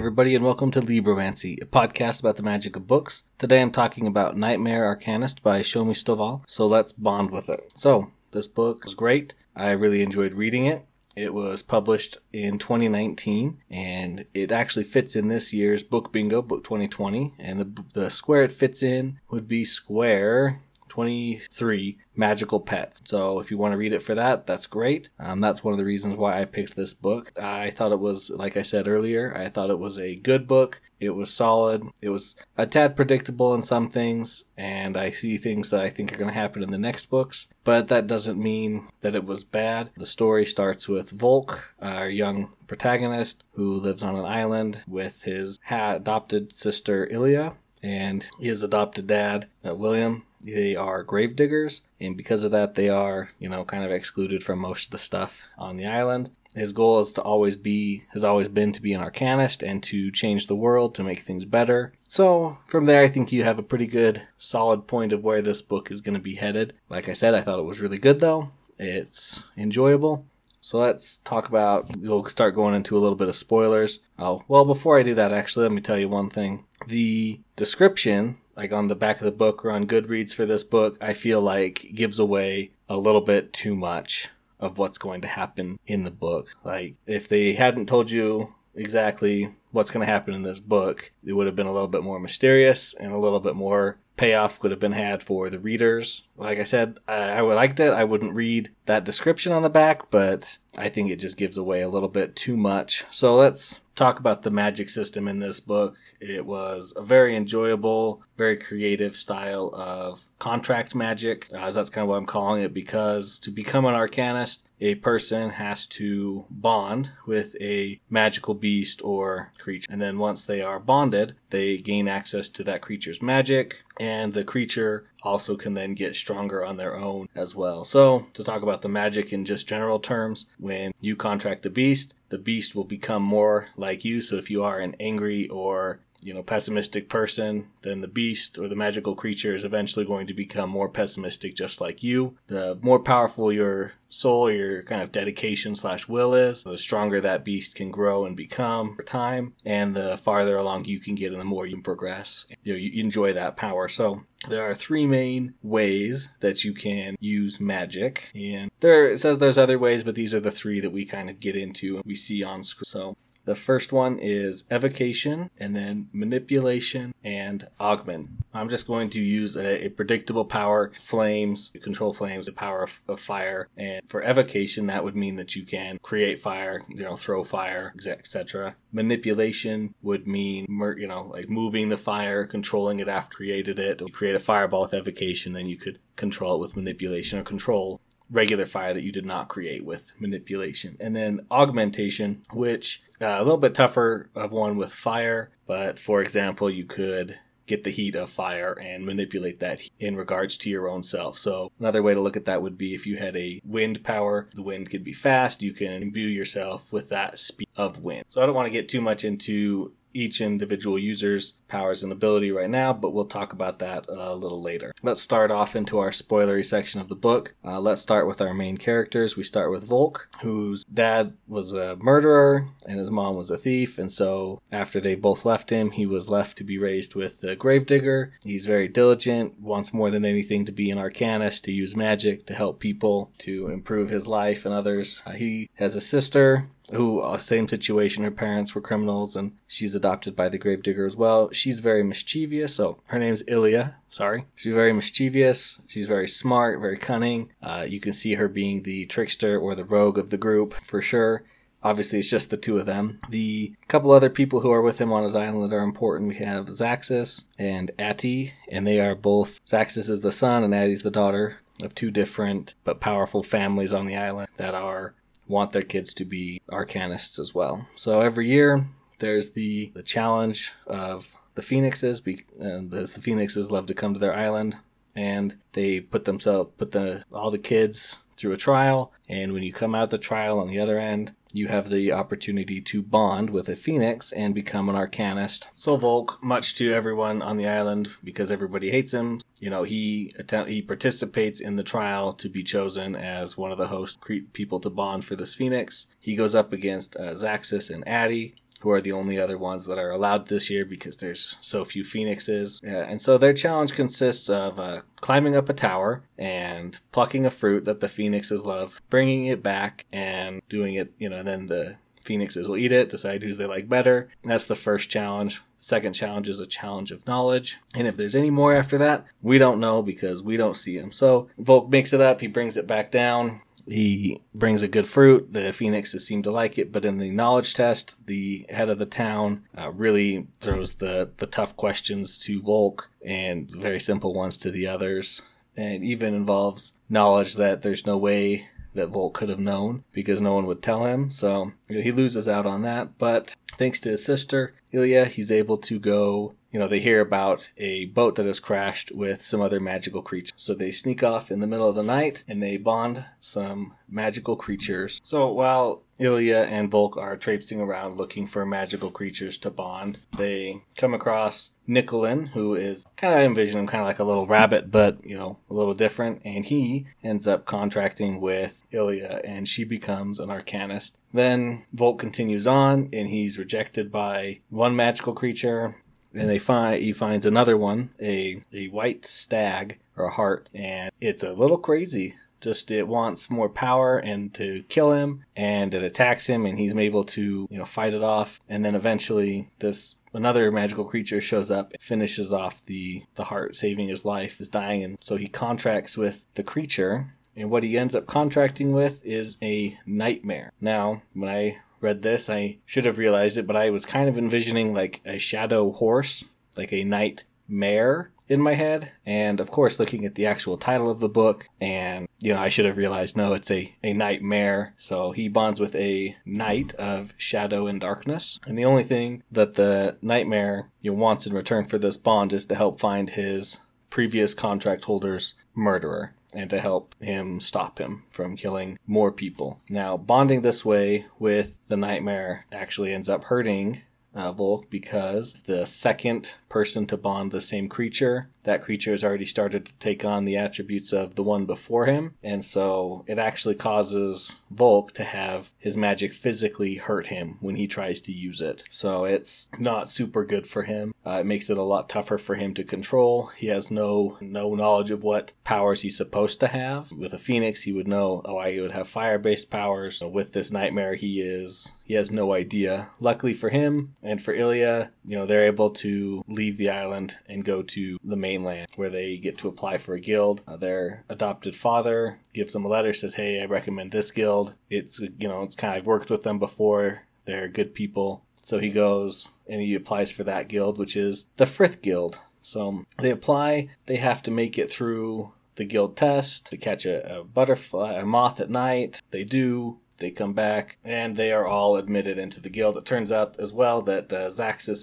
Everybody, and welcome to Libromancy, a podcast about the magic of books. Today I'm talking about Nightmare Arcanist by Shami Stovall, so let's bond with it. So, this book was great. I really enjoyed reading it. It was published in 2019, and it actually fits in this year's Book Bingo, Book 2020. And the, the square it fits in would be Square 23 Magical Pets. So if you want to read it for that, that's great. Um, that's one of the reasons why I picked this book. I thought it was, like I said earlier, I thought it was a good book. It was solid. It was a tad predictable in some things, and I see things that I think are going to happen in the next books. But that doesn't mean that it was bad. The story starts with Volke, our young protagonist, who lives on an island with his adopted sister Illia and his adopted dad, uh, William, they are grave diggers, and because of that, they are, you know, kind of excluded from most of the stuff on the island. His goal is to always be, has always been to be an arcanist and to change the world to make things better. So, from there, I think you have a pretty good, solid point of where this book is going to be headed. Like I said, I thought it was really good, though. It's enjoyable. So let's talk about, we'll start going into a little bit of spoilers. Oh, well, before I do that, actually, let me tell you one thing. The description like on the back of the book or on Goodreads for this book, I feel like gives away a little bit too much of what's going to happen in the book. Like if they hadn't told you exactly what's going to happen in this book, it would have been a little bit more mysterious and a little bit more payoff could have been had for the readers. Like I said, I, I liked it. I wouldn't read that description on the back, but I think it just gives away a little bit too much. So let's talk about the magic system in this book. It was a very enjoyable, very creative style of contract magic, uh, as that's kind of what I'm calling it, because to become an arcanist, a person has to bond with a magical beast or creature. And then once they are bonded, they gain access to that creature's magic, and the creature also can then get stronger on their own as well. So, to talk about the magic in just general terms, when you contract a beast, the beast will become more like you. So, if you are an angry or you know pessimistic person then the beast or the magical creature is eventually going to become more pessimistic just like you the more powerful your soul your kind of dedication slash will is the stronger that beast can grow and become over time and the farther along you can get and the more you progress you know you enjoy that power so there are three main ways that you can use magic and there it says there's other ways but these are the three that we kind of get into and we see on screen so the first one is evocation, and then manipulation and augment. I'm just going to use a, a predictable power, flames, control flames, the power of, of, fire. And for evocation, that would mean that you can create fire, you know, throw fire, etc. Manipulation would mean, you know, like moving the fire, controlling it after created it. Create a fireball with evocation, then you could control it with manipulation or control regular fire that you did not create with manipulation. And then augmentation, which uh, a little bit tougher of one with fire, but for example, you could get the heat of fire and manipulate that in regards to your own self. So another way to look at that would be if you had a wind power, the wind could be fast, you can imbue yourself with that speed of wind. So I don't want to get too much into each individual user's powers and ability right now, but we'll talk about that a little later. Let's start off into our spoilery section of the book. Uh, let's start with our main characters. We start with Volke, whose dad was a murderer and his mom was a thief, and so after they both left him, he was left to be raised with the gravedigger. He's very diligent, wants more than anything to be an arcanist, to use magic to help people, to improve his life and others. Uh, he has a sister who, uh, same situation, her parents were criminals, and she's adopted by the gravedigger as well she's very mischievous. So her name's Illia. Sorry. She's very mischievous. She's very smart, very cunning. Uh, you can see her being the trickster or the rogue of the group for sure. Obviously, it's just the two of them. The couple other people who are with him on his island are important. We have Zaxis and Atty, and they are both. Zaxis is the son, and Atty's the daughter of two different but powerful families on the island that are want their kids to be arcanists as well. So every year there's the the challenge of the phoenixes, and the, the phoenixes love to come to their island, and they put themselves put the all the kids through a trial. And when you come out the trial on the other end, you have the opportunity to bond with a phoenix and become an arcanist. So Volke, much to everyone on the island, because everybody hates him, you know, he attempt, he participates in the trial to be chosen as one of the host people to bond for this phoenix. He goes up against uh, Zaxis and Atty, who are the only other ones that are allowed this year because there's so few phoenixes. Yeah, and so their challenge consists of uh, climbing up a tower and plucking a fruit that the phoenixes love, bringing it back and doing it, you know, then the phoenixes will eat it, decide who's they like better. That's the first challenge. Second challenge is a challenge of knowledge. And if there's any more after that, we don't know because we don't see them. So Volke makes it up, he brings it back down. He brings a good fruit. The phoenixes seem to like it, but in the knowledge test, the head of the town uh, really throws the, the tough questions to Volke and very simple ones to the others. And even involves knowledge that there's no way that Volke could have known because no one would tell him. So you know, he loses out on that. But thanks to his sister, Illia, he's able to go. You know, they hear about a boat that has crashed with some other magical creatures. So they sneak off in the middle of the night and they bond some magical creatures. So while Illia and Volke are traipsing around looking for magical creatures to bond. They come across Nicholin, who is kind of envision him kind of like a little rabbit, but you know a little different. And he ends up contracting with Illia, and she becomes an arcanist. Then Volke continues on, and he's rejected by one magical creature. And they find he finds another one, a a white stag or a hart, and it's a little crazy just it wants more power and to kill him and it attacks him and he's able to you know fight it off. And then eventually this another magical creature shows up finishes off the the heart saving his life is dying. And so he contracts with the creature and what he ends up contracting with is a nightmare. Now when i read this i should have realized it but i was kind of envisioning like a shadow horse like a night mare in my head. And of course, looking at the actual title of the book, and you know, I should have realized no, it's a, a nightmare. So he bonds with a knight of shadow and darkness. And the only thing that the nightmare you know, wants in return for this bond is to help find his previous contract holder's murderer and to help him stop him from killing more people. Now, bonding this way with the nightmare actually ends up hurting uh, Volke because the second person to bond the same creature, that creature has already started to take on the attributes of the one before him. And so it actually causes Volke to have his magic physically hurt him when he tries to use it. So it's not super good for him. Uh, it makes it a lot tougher for him to control. He has no no knowledge of what powers he's supposed to have. With a phoenix, he would know, oh, I would have fire-based powers. With this nightmare, he is he has no idea. Luckily for him and for Illia, you know, they're able to leave the island and go to the mainland where they get to apply for a guild. Uh, their adopted father gives them a letter, says, "Hey, I recommend this guild. It's you know, it's kind of I've worked with them before. They're good people." So he goes and he applies for that guild, which is the Frith Guild. So they apply. They have to make it through the guild test to catch a, a butterfly, a moth at night. They do. They come back and they are all admitted into the guild. It turns out as well that uh,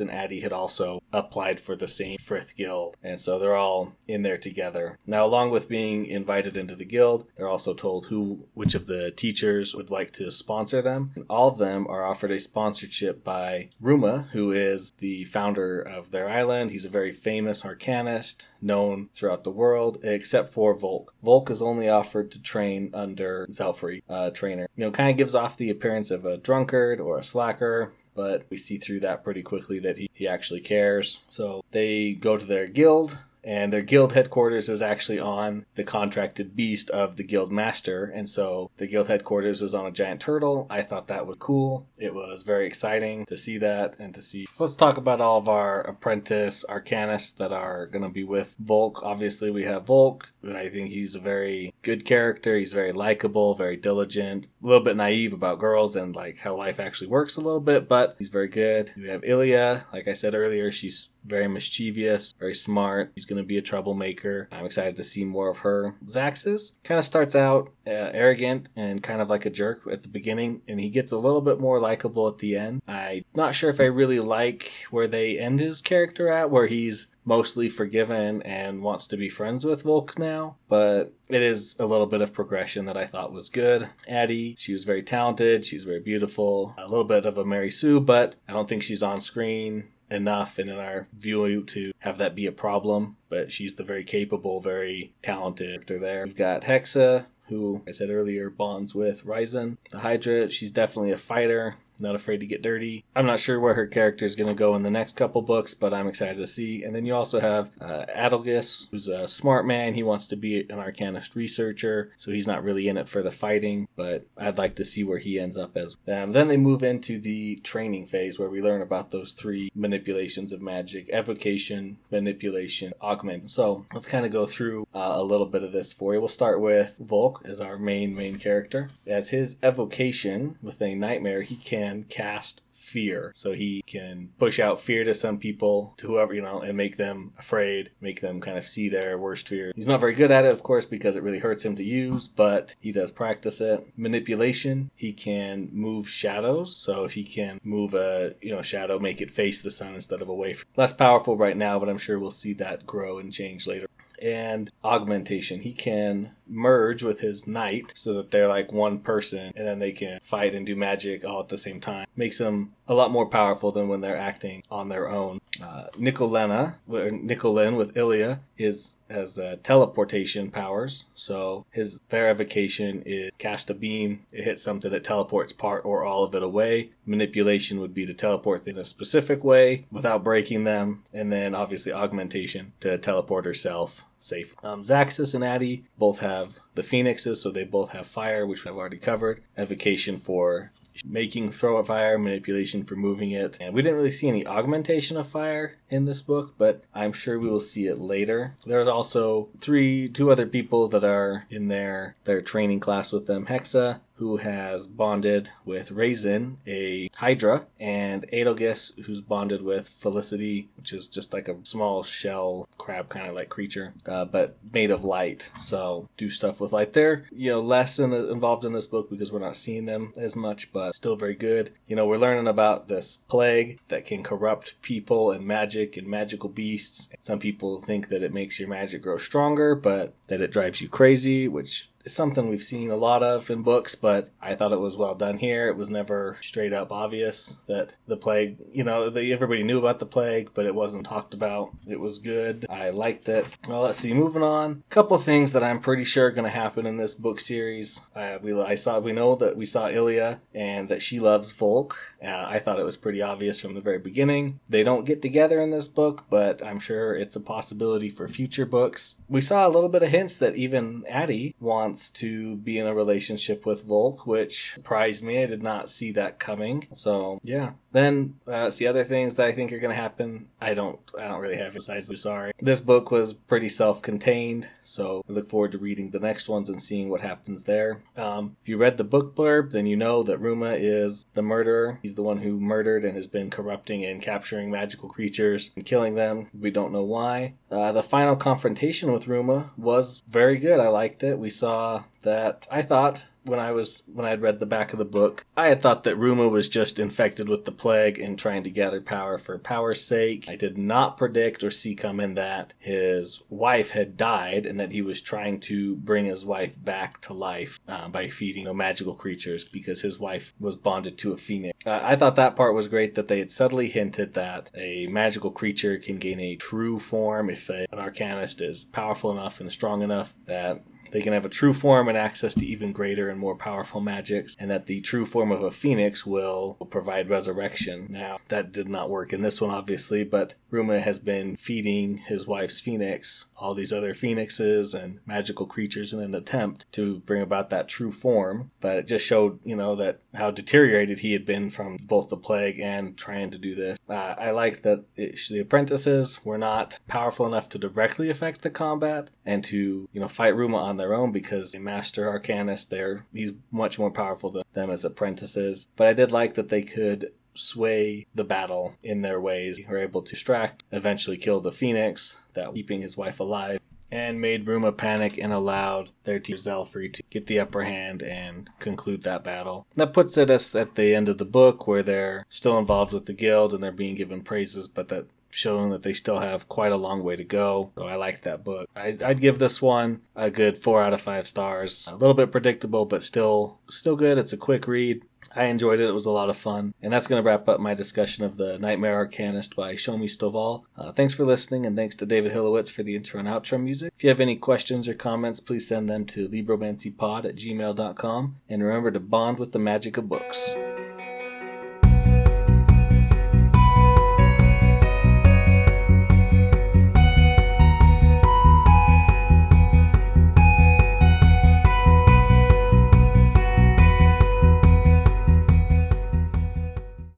and Atty had also applied for the same Frith guild, and so they're all in there together. Now, along with being invited into the guild, they're also told who, which of the teachers would like to sponsor them. And all of them are offered a sponsorship by Ruma, who is the founder of their island. He's a very famous arcanist, known throughout the world, except for Volke. Volke is only offered to train under Zelfree, uh, trainer. You know, kind of gives off the appearance of a drunkard or a slacker, but we see through that pretty quickly that he, he actually cares. So they go to their guild and their guild headquarters is actually on the contracted beast of the guild master. And so the guild headquarters is on a giant turtle. I thought that was cool. It was very exciting to see that and to see. So let's talk about all of our apprentice arcanists that are going to be with volke. Obviously we have volke i think he's a very good character he's very likable very diligent a little bit naive about girls and like how life actually works a little bit but he's very good we have illia like i said earlier she's very mischievous very smart he's going to be a troublemaker. I'm excited to see more of her. Zaxis kind of starts out uh, arrogant and kind of like a jerk at the beginning, and he gets a little bit more likable at the end. I'm not sure if I really like where they end his character at, where he's mostly forgiven and wants to be friends with Volke now, but it is a little bit of progression that I thought was good. Atty, she was very talented, she's very beautiful, a little bit of a Mary Sue, but I don't think she's on screen enough and in our view to have that be a problem, but she's the very capable, very talented actor there. We've got Hexa, who I said earlier bonds with Raisen. The Hydra, she's definitely a fighter. Not afraid to get dirty. I'm not sure where her character is going to go in the next couple books, but I'm excited to see. And then you also have uh, Adelgis, who's a smart man. He wants to be an Arcanist researcher, so he's not really in it for the fighting, but I'd like to see where he ends up as. Um, then they move into the training phase where we learn about those three manipulations of magic evocation, manipulation, augment. So let's kind of go through uh, a little bit of this for you. We'll start with Volke as our main, main character. As his evocation with a nightmare, he can cast fear. So he can push out fear to some people, to whoever, you know, and make them afraid, make them kind of see their worst fear. He's not very good at it, of course, because it really hurts him to use, but he does practice it. Manipulation, he can move shadows. So if he can move a, you know, shadow, make it face the sun instead of away. Less powerful right now, but I'm sure we'll see that grow and change later and augmentation. He can merge with his knight so that they're like one person and then they can fight and do magic all at the same time. Makes them a lot more powerful than when they're acting on their own. Uh, Nicolena, Nicholin with Illia, is has uh, teleportation powers. So his verification is cast a beam, it hits something, it teleports part or all of it away. Manipulation would be to teleport in a specific way without breaking them, and then obviously augmentation to teleport herself safe. Um, and Atty both have the phoenixes, so they both have fire, which I've already covered. Evocation for making throw at fire, manipulation for moving it. And we didn't really see any augmentation of fire in this book, but I'm sure we will see it later. There's also three, two other people that are in their their training class with them. Hexa, who has bonded with Raisen, a Hydra, and Adelgis, who's bonded with Felicity, which is just like a small shell crab kind of like creature, uh, but made of light. So do stuff with light. They're you know less in the, involved in this book because we're not seeing them as much, but still very good. You know we're learning about this plague that can corrupt people and magic and magical beasts. Some people think that it makes your magic grow stronger, but that it drives you crazy, which something we've seen a lot of in books, but I thought it was well done here. It was never straight up obvious that the plague, you know, the, everybody knew about the plague, but it wasn't talked about. It was good. I liked it. Well, let's see. Moving on. A couple things that I'm pretty sure are going to happen in this book series. Uh, we I saw we know that we saw Illia and that she loves Volke. Uh, I thought it was pretty obvious from the very beginning. They don't get together in this book, but I'm sure it's a possibility for future books. We saw a little bit of hints that even Atty wants wants to be in a relationship with Volke, which surprised me. I did not see that coming. So yeah. Then uh, see other things that I think are going to happen. I don't. I don't really have besides the sorry. This book was pretty self-contained, so I look forward to reading the next ones and seeing what happens there. Um, if you read the book blurb, then you know that Ruma is the murderer. He's the one who murdered and has been corrupting and capturing magical creatures and killing them. We don't know why. Uh, the final confrontation with Ruma was very good. I liked it. We saw that I thought when I was when I had read the back of the book, I had thought that Ruma was just infected with the plague and trying to gather power for power's sake. I did not predict or see coming that his wife had died and that he was trying to bring his wife back to life uh, by feeding you know, magical creatures because his wife was bonded to a phoenix. Uh, I thought that part was great that they had subtly hinted that a magical creature can gain a true form if a, an arcanist is powerful enough and strong enough that they can have a true form and access to even greater and more powerful magics, and that the true form of a phoenix will provide resurrection. Now, that did not work in this one, obviously, but Ruma has been feeding his wife's phoenix all these other phoenixes and magical creatures in an attempt to bring about that true form. But it just showed, you know, that how deteriorated he had been from both the plague and trying to do this. Uh, I liked that it, the apprentices were not powerful enough to directly affect the combat and to, you know, fight Ruma on their own because a master arcanist there, he's much more powerful than them as apprentices. But I did like that they could sway the battle in their ways. They were able to distract, eventually kill the phoenix that keeping his wife alive, and made Ruma panic and allowed their team Zelfree to get the upper hand and conclude that battle. That puts it us at the end of the book where they're still involved with the guild and they're being given praises, but that showing that they still have quite a long way to go. So I like that book. I, would give this one a good four out of five stars. A little bit predictable, but still still good. It's a quick read. I enjoyed it. It was a lot of fun. And that's going to wrap up my discussion of the Nightmare Arcanist by Shami Stovall. Uh, thanks for listening, and thanks to David Hilowitz for the intro and outro music. If you have any questions or comments, please send them to libromancypod at gmail.com. And remember to bond with the magic of books.